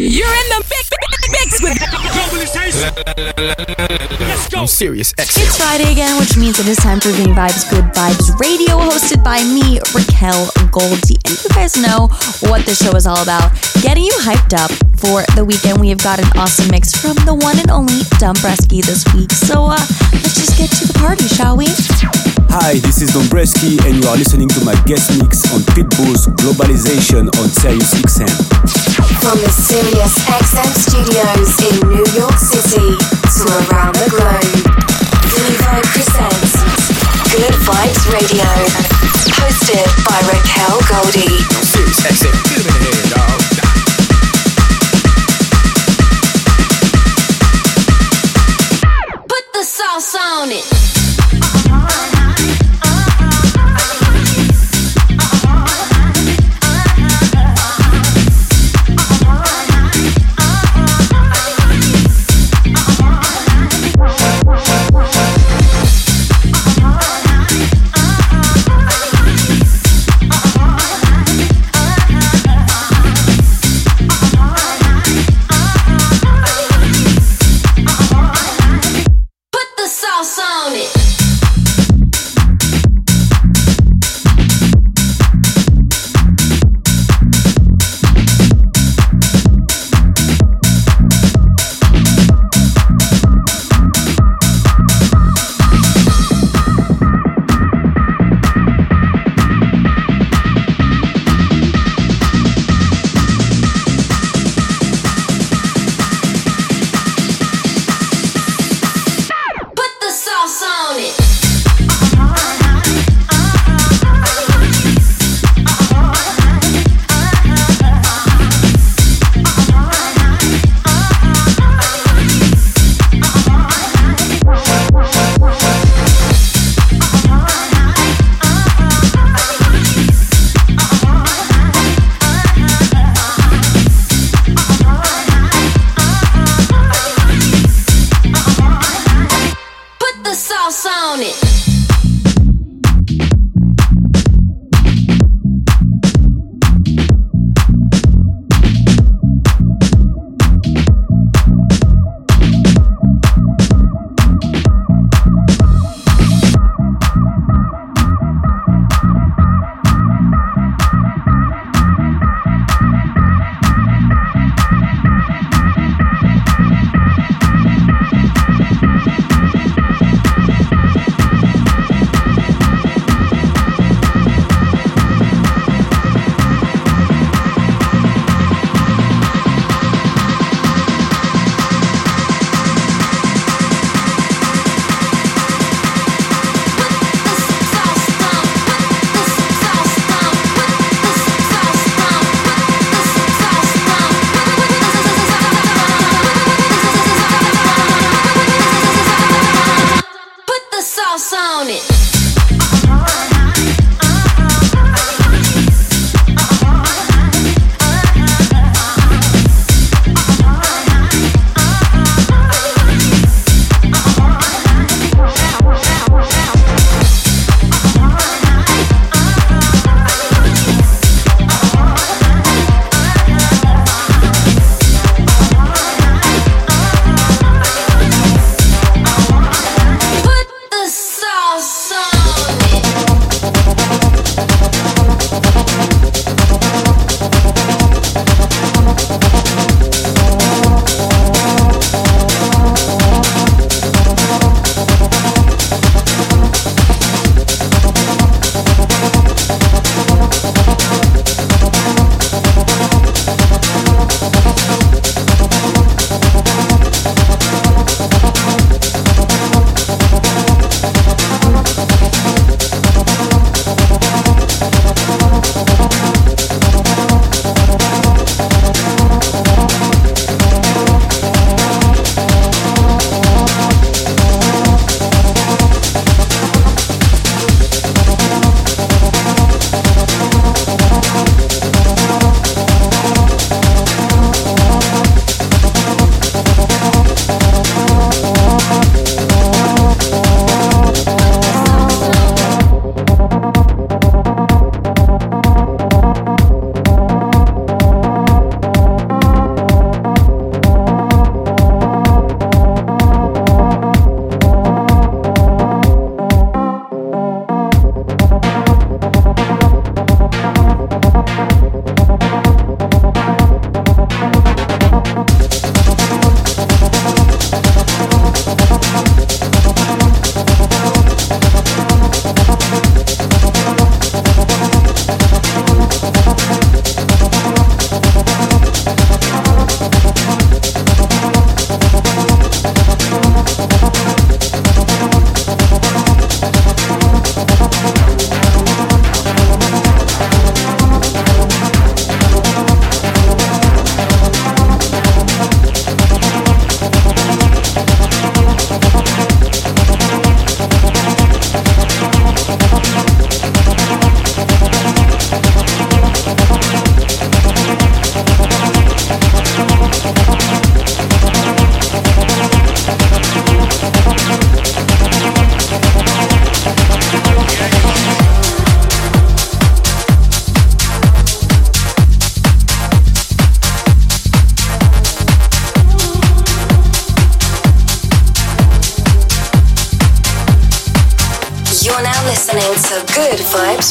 You're in the mix, mix with I'm Sirius. X. It's Friday again, which means it is time for Vinny Vibes Good Vibes Radio, hosted by me, Raquel Goldie. And you guys know what this show is all about. Getting you hyped up for the weekend. We have got an awesome mix from the one and only Dombresky this week. So uh, let's just get to the party, shall we? Hi, this is Dombresky, and you are listening to my guest mix on Pitbull's Globalization on Sirius XM. From the Sirius XM studios in New York City to around the globe, Vivo presents Good Vibes Radio, hosted by Raquel Goldie. I'm Sirius. XM. Get him in the dog.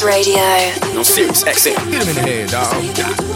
Radio. On Sirius XM. Get him in the head, dog.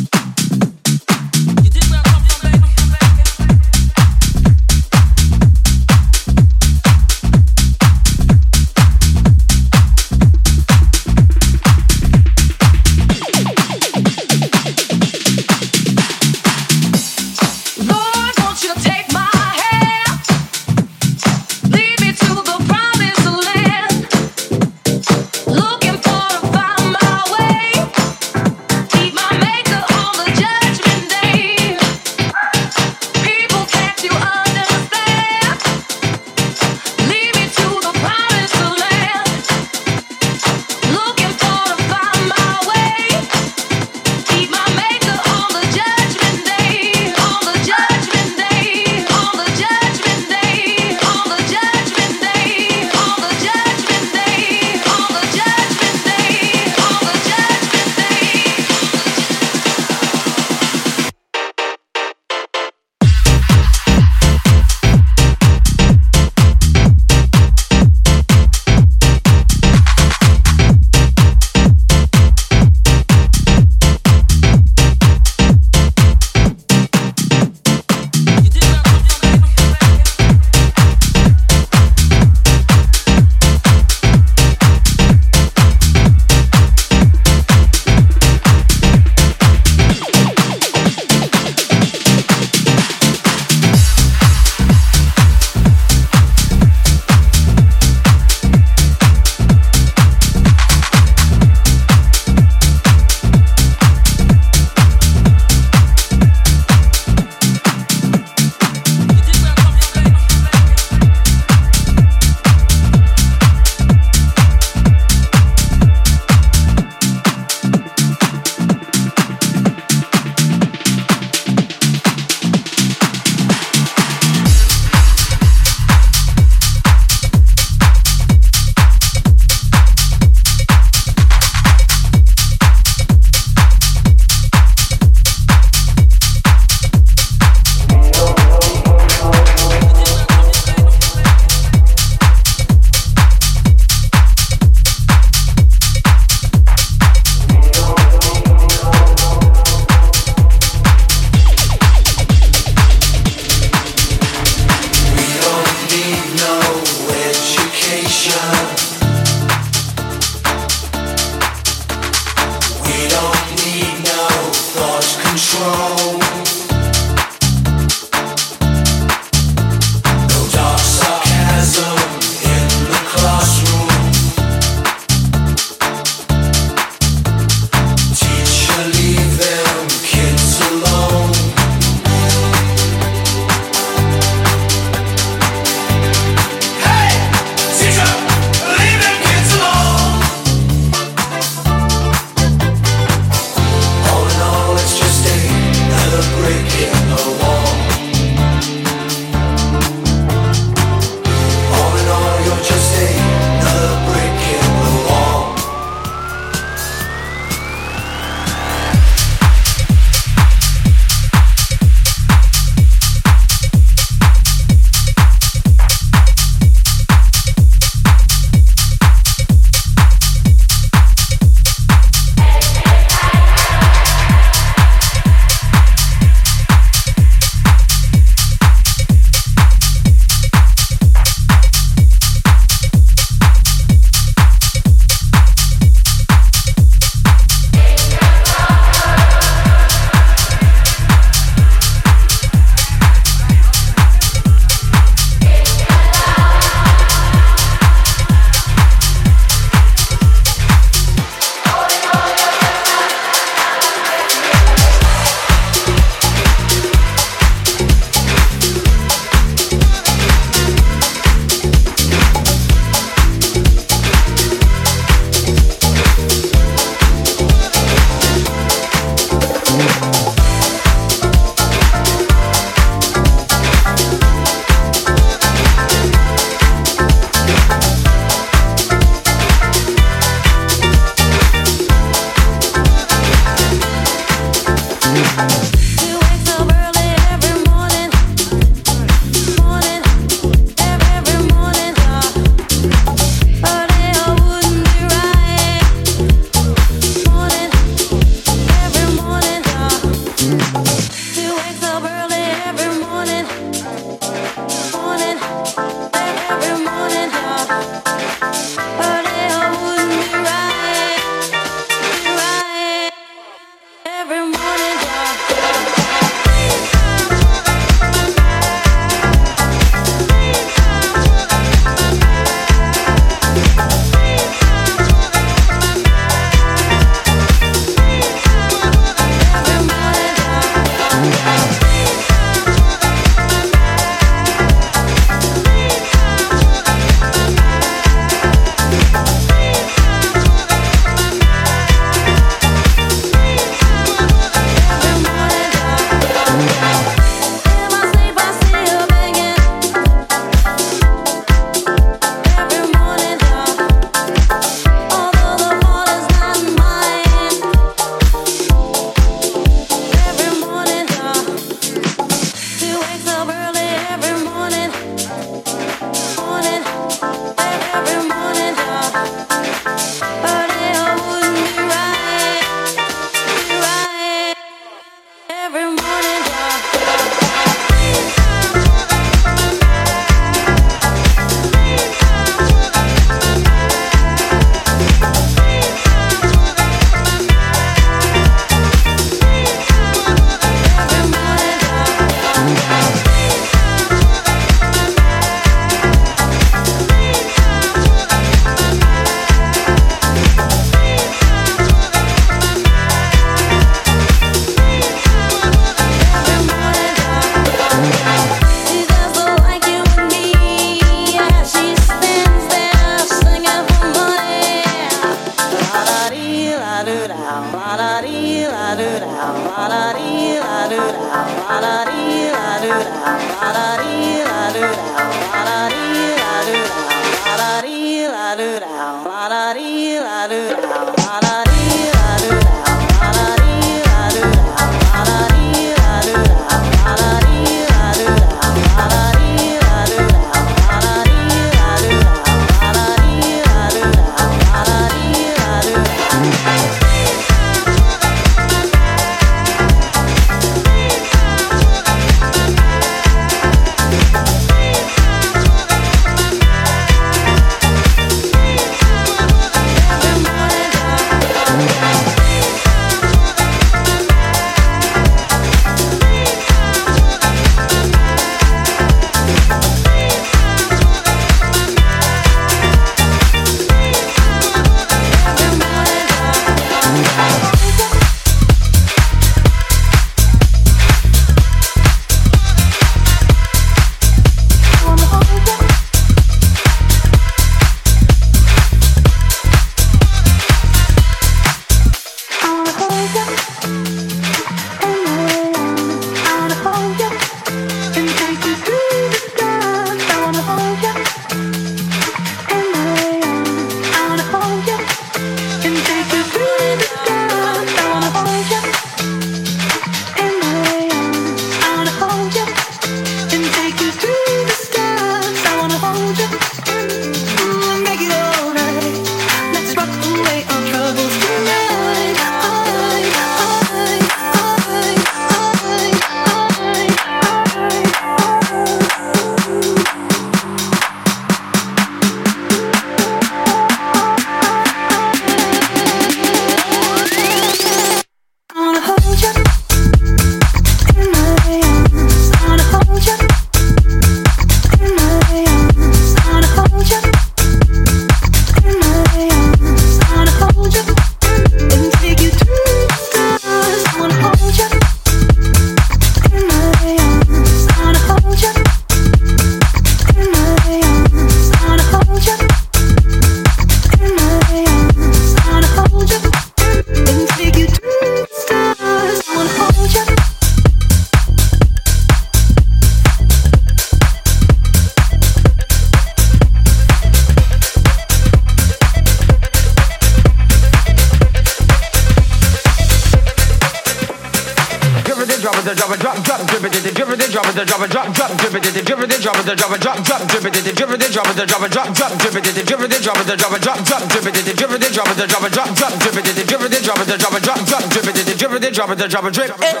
the drop a drop drop drip it the drip it the drop it the drop a drop drop drip it the drip it the drop it the drop a drop drop drip it the drip it the drop it the drop a drop drop drip it the drip it the drop it the drop a drop drop drip it the drip it the drop it the drop a drip it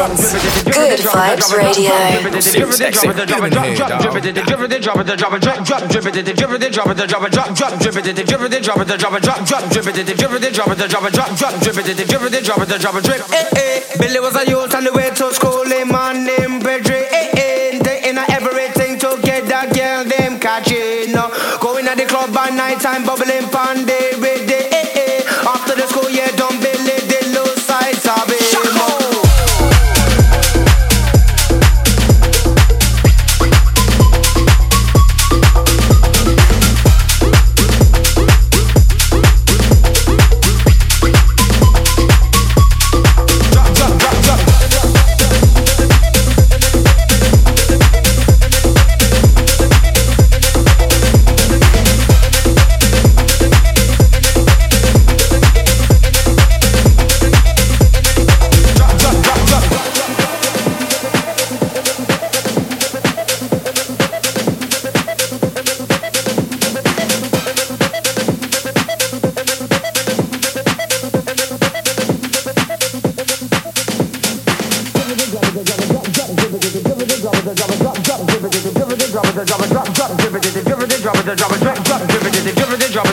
Good Vibes Radio. Billy was a youth on the to school, my name Bedre. Taking everything to get that girl, them catching. Going at the club by night time, bubbling pan, they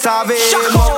sabemos.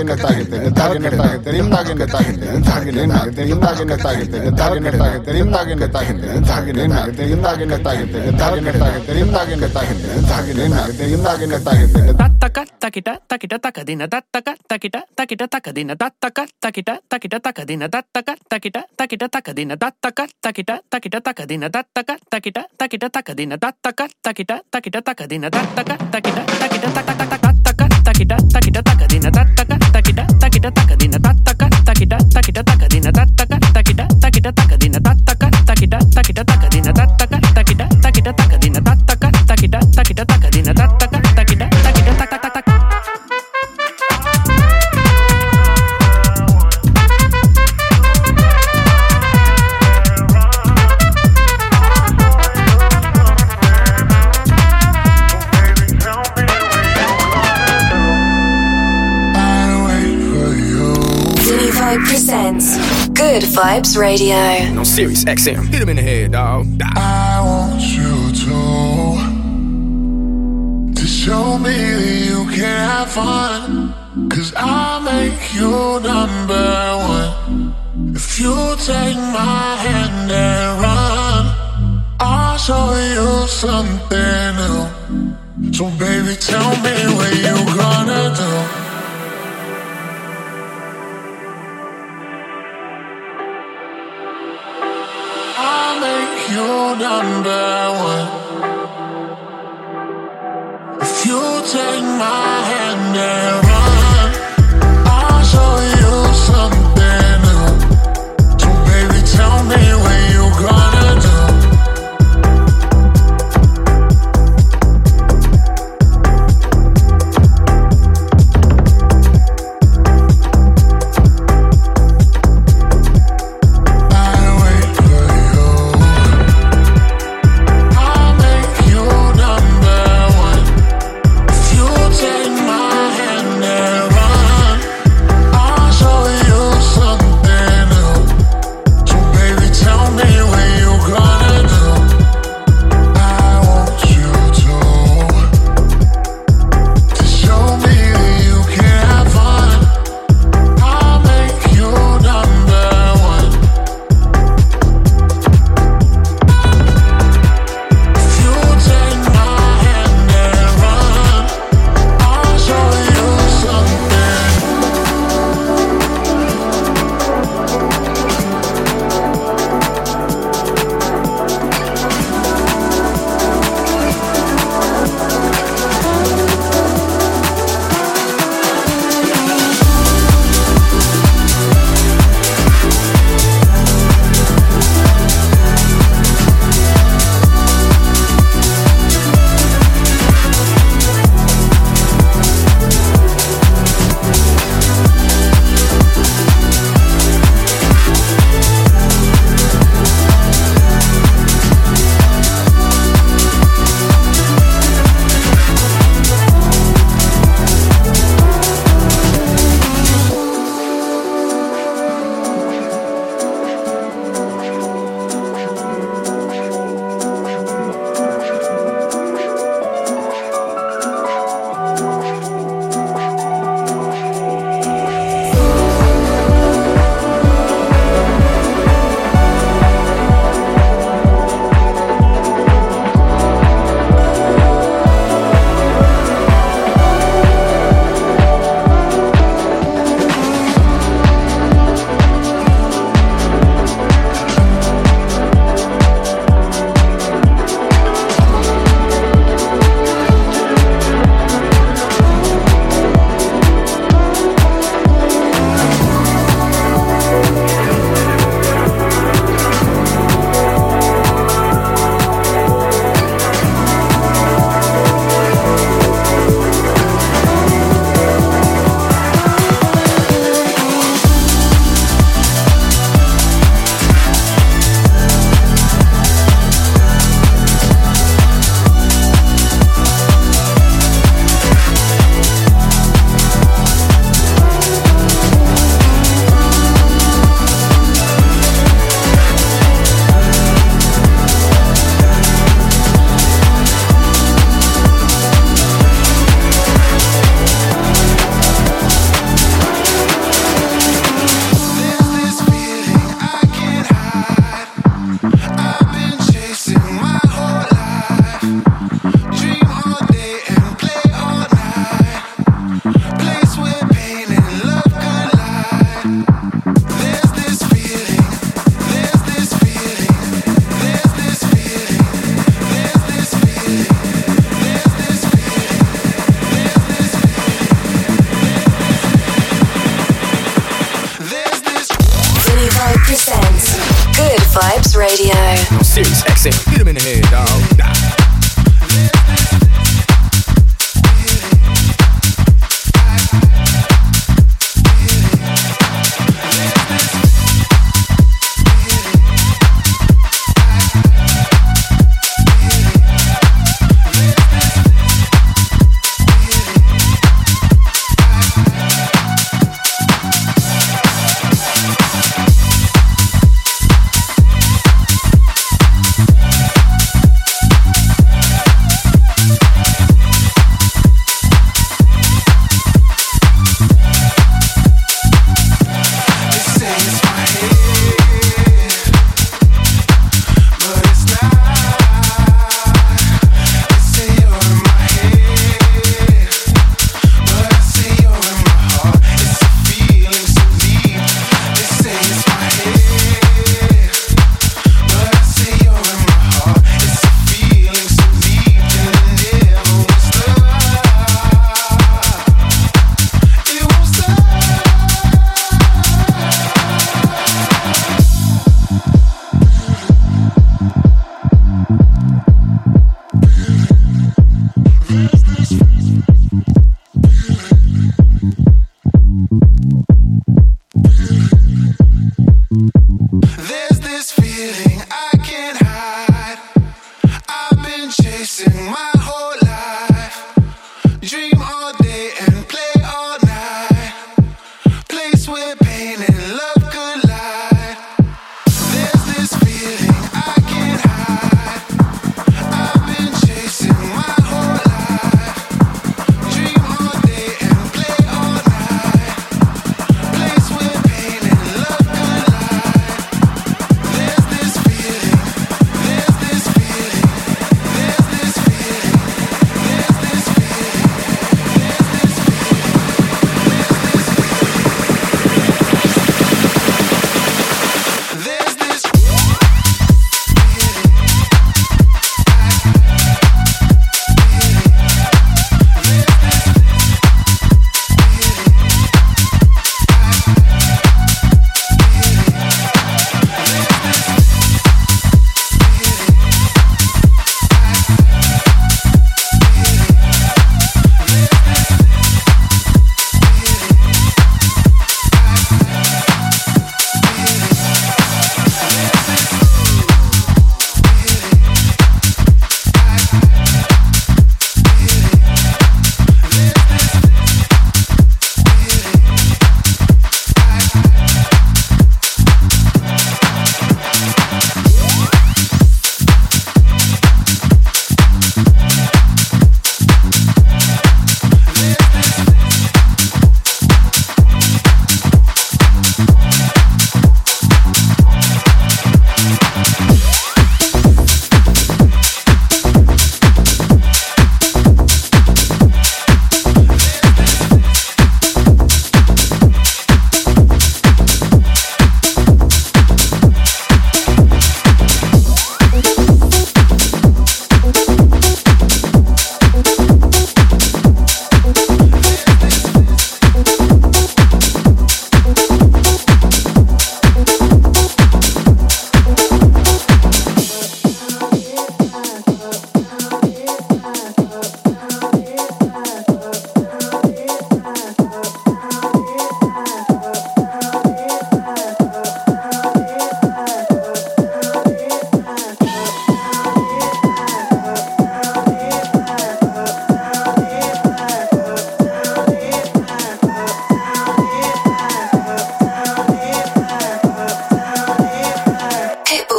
தாகின தாகித்தேன் தாகின தாகித்தேன் தாகின தாகித்தேன் தாகின நாகத்தேன் தாகின தாகித்தேன் தாகின தாகித்தேன் தாகின தாகித்தேன் தாகின நாகத்தேன் தாகின தாகித்தேன் தாகின தாகித்தேன் தாகின தாகித்தேன் தாகின நாகத்தேன் தாகின தாகித்தேன் தத்தக்க takita takita takadina tattaka takita takita takadina tattaka takita takita takadina tattaka takita takita takadina tattaka takita takita takadina tattaka takita takita takadina tattaka takita takita takadina tattaka takita takita tattaka takita takita takadina tattaka takita takita takadina tattaka takita takita takadina tattaka takita takita takadina tattaka takita takita takadina tattaka takita takita takadina tattaka takita takita takadina tattaka Good Vibes Radio. On Sirius XM. Hit him in the head, dog. I want you to to show me that you can have fun. Cause I'll make you number one. If you take my hand and run, I'll show you something new. So baby, tell me what you gonna do. Make you number one. If you take my hand and run, I'll show you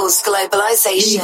equals globalization.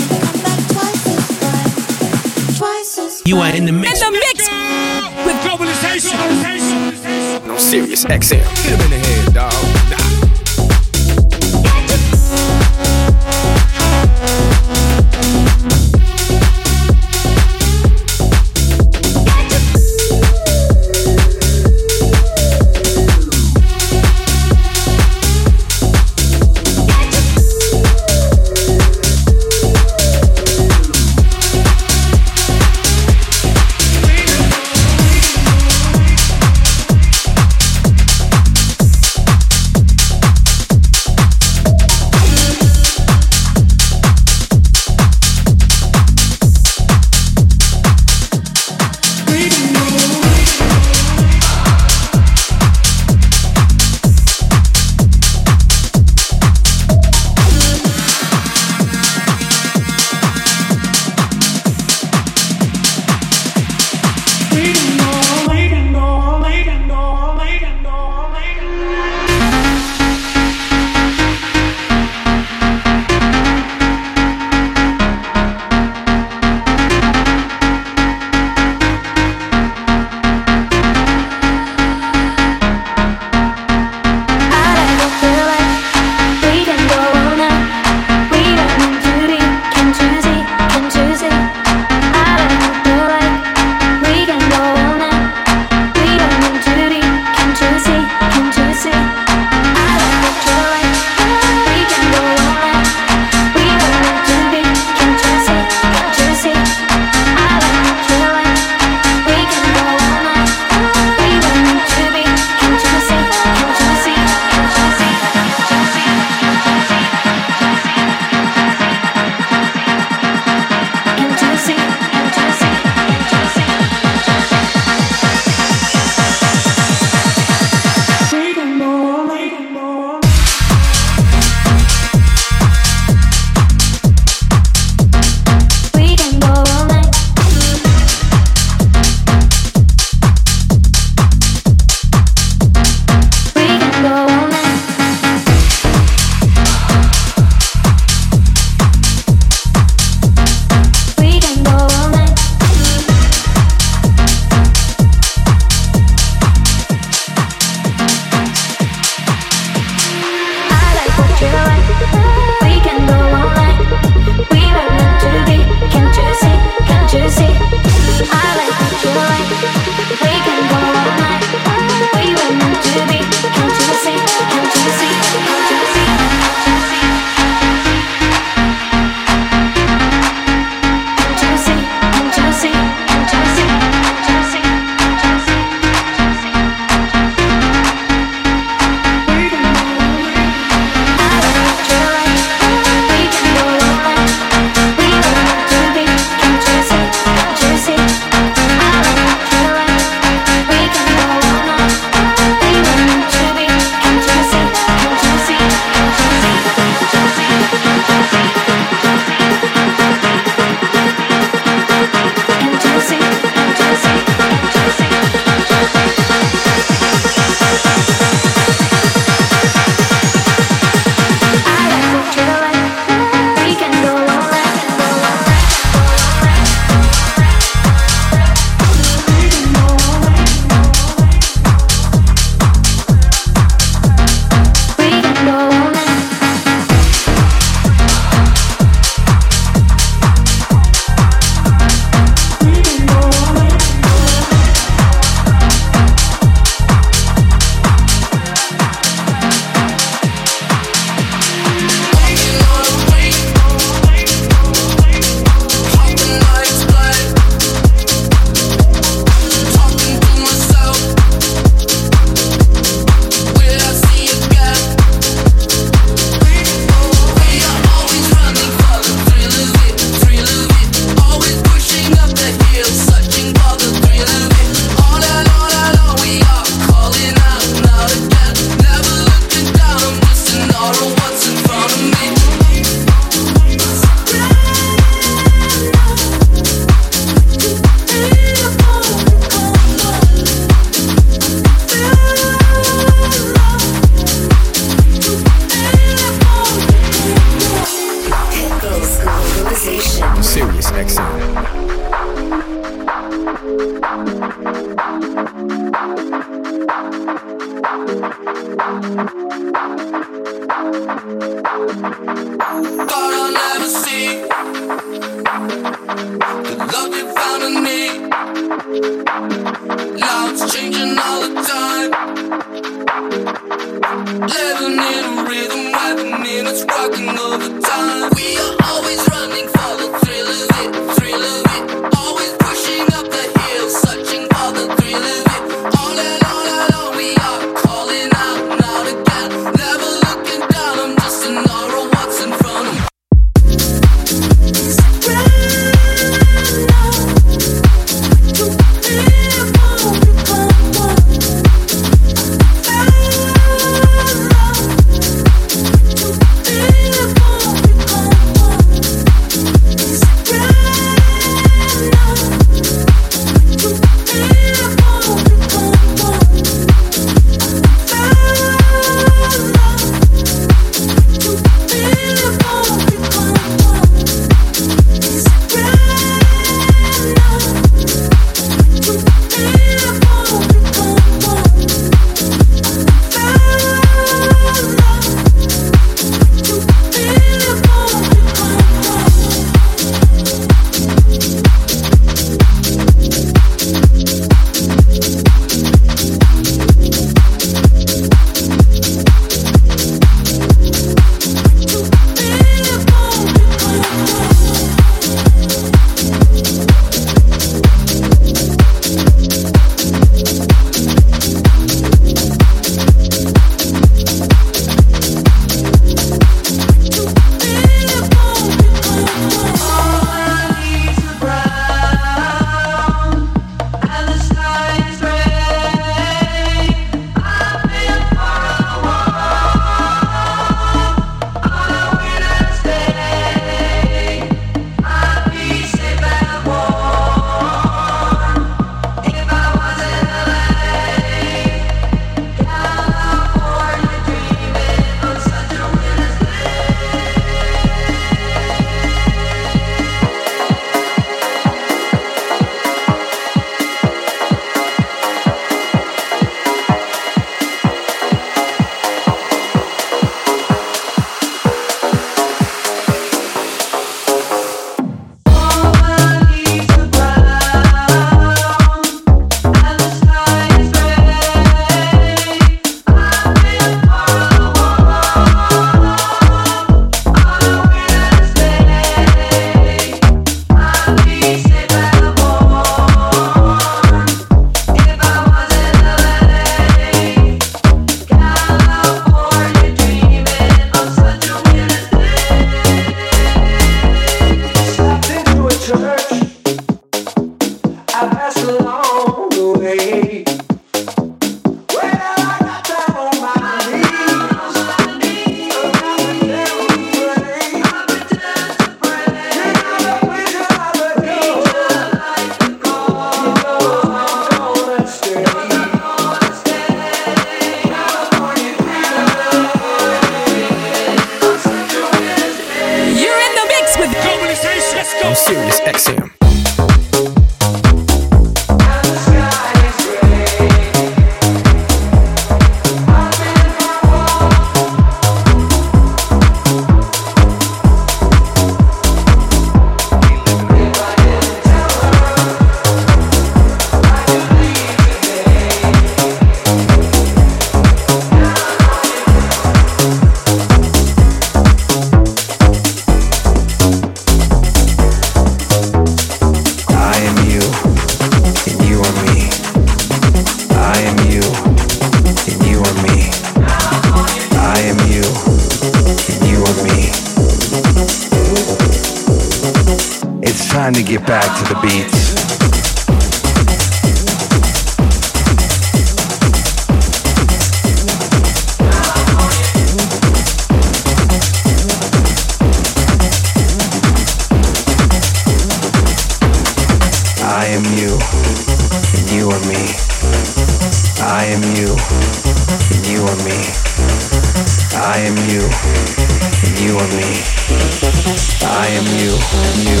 Taking you, you,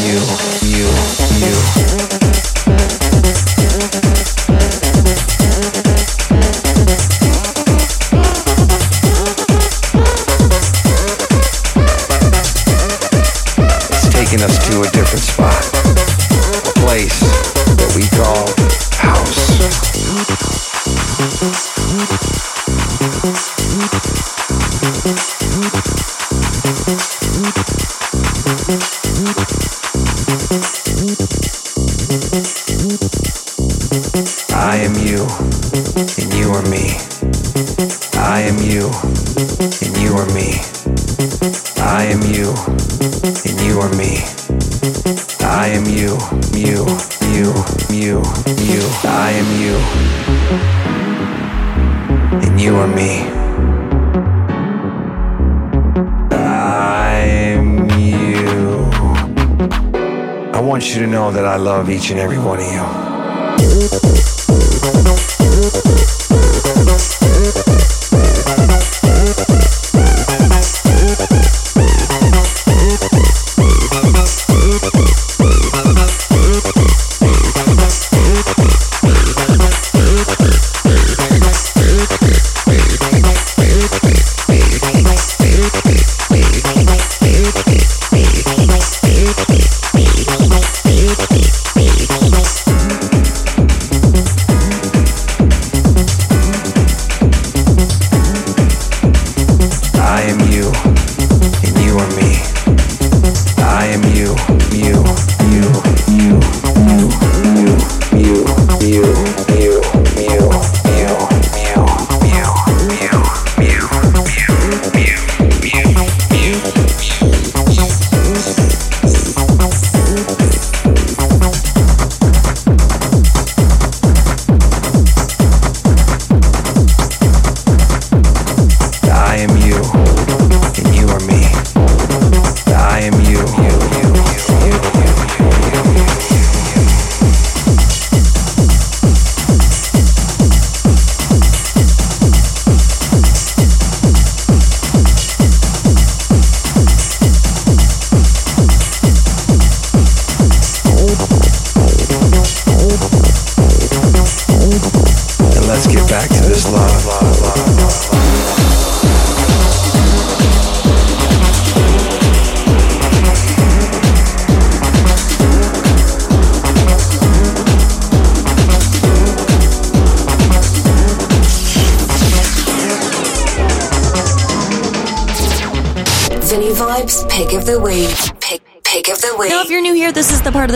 you, you, spot.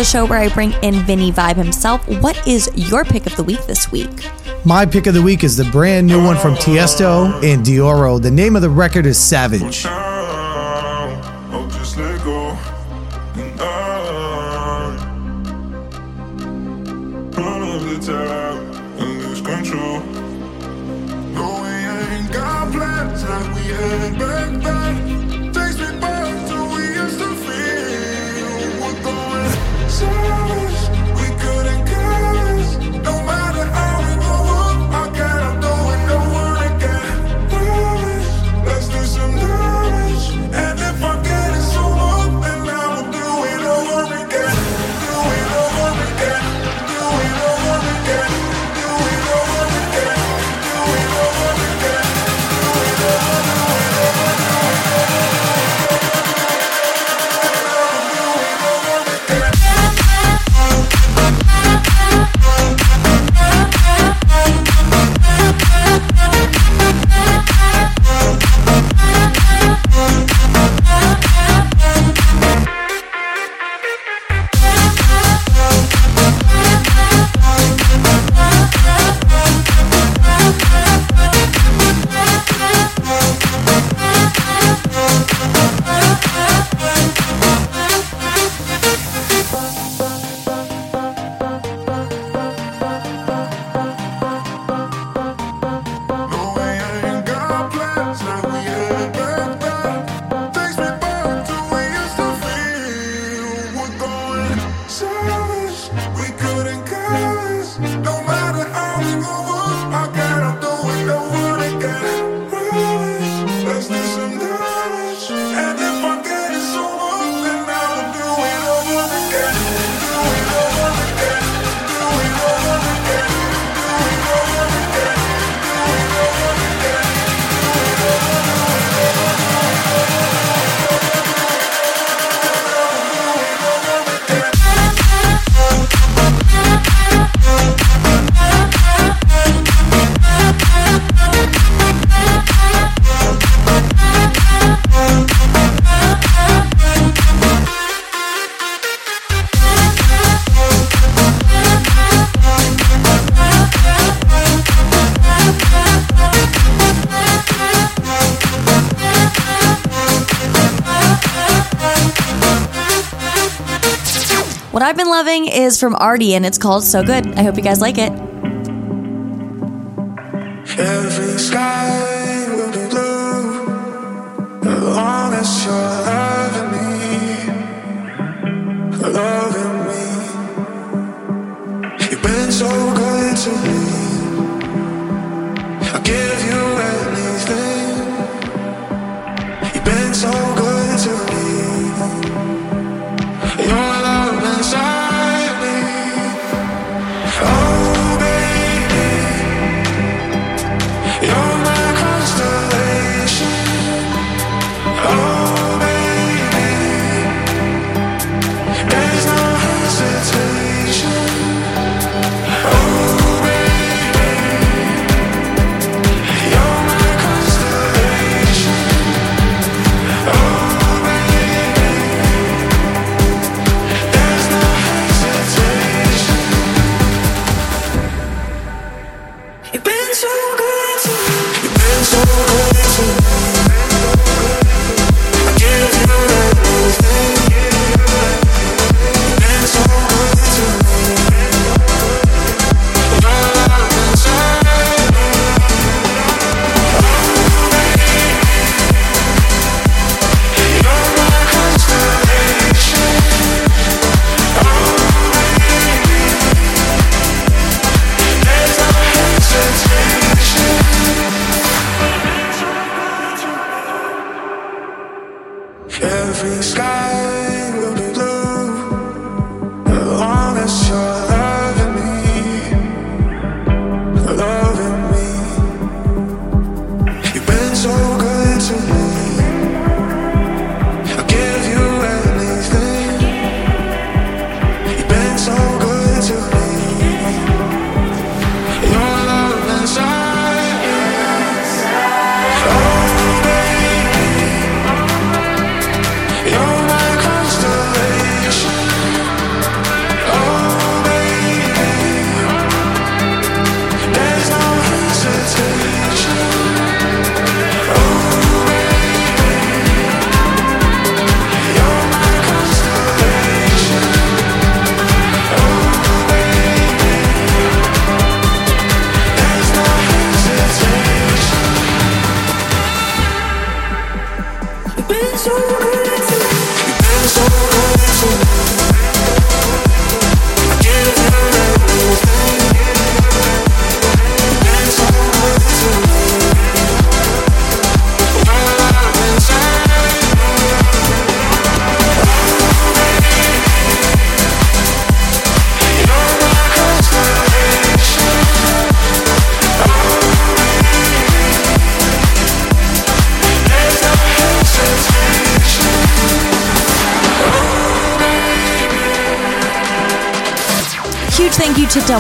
the show where I bring in Vinny Vibe himself. What is your pick of the week this week? My pick of the week is the brand new one from Tiesto and Deorro. The name of the record is Savage. I've been loving is from Artie and it's called So Good. I hope you guys like it. Every sky will be blue as long as you're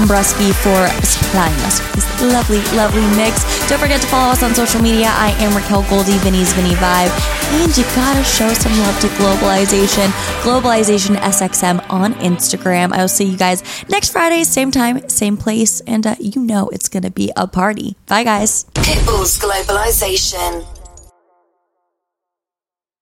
Dombrowski for supplying us with this lovely, lovely mix. Don't forget to follow us on social media. I am Raquel Goldie, Vinny's Vinny Vibe. And you gotta show some love to Globalization. Globalization SXM on Instagram. I will see you guys next Friday, same time, same place. And uh, you know it's gonna be a party. Bye, guys. Pitbull's Globalization.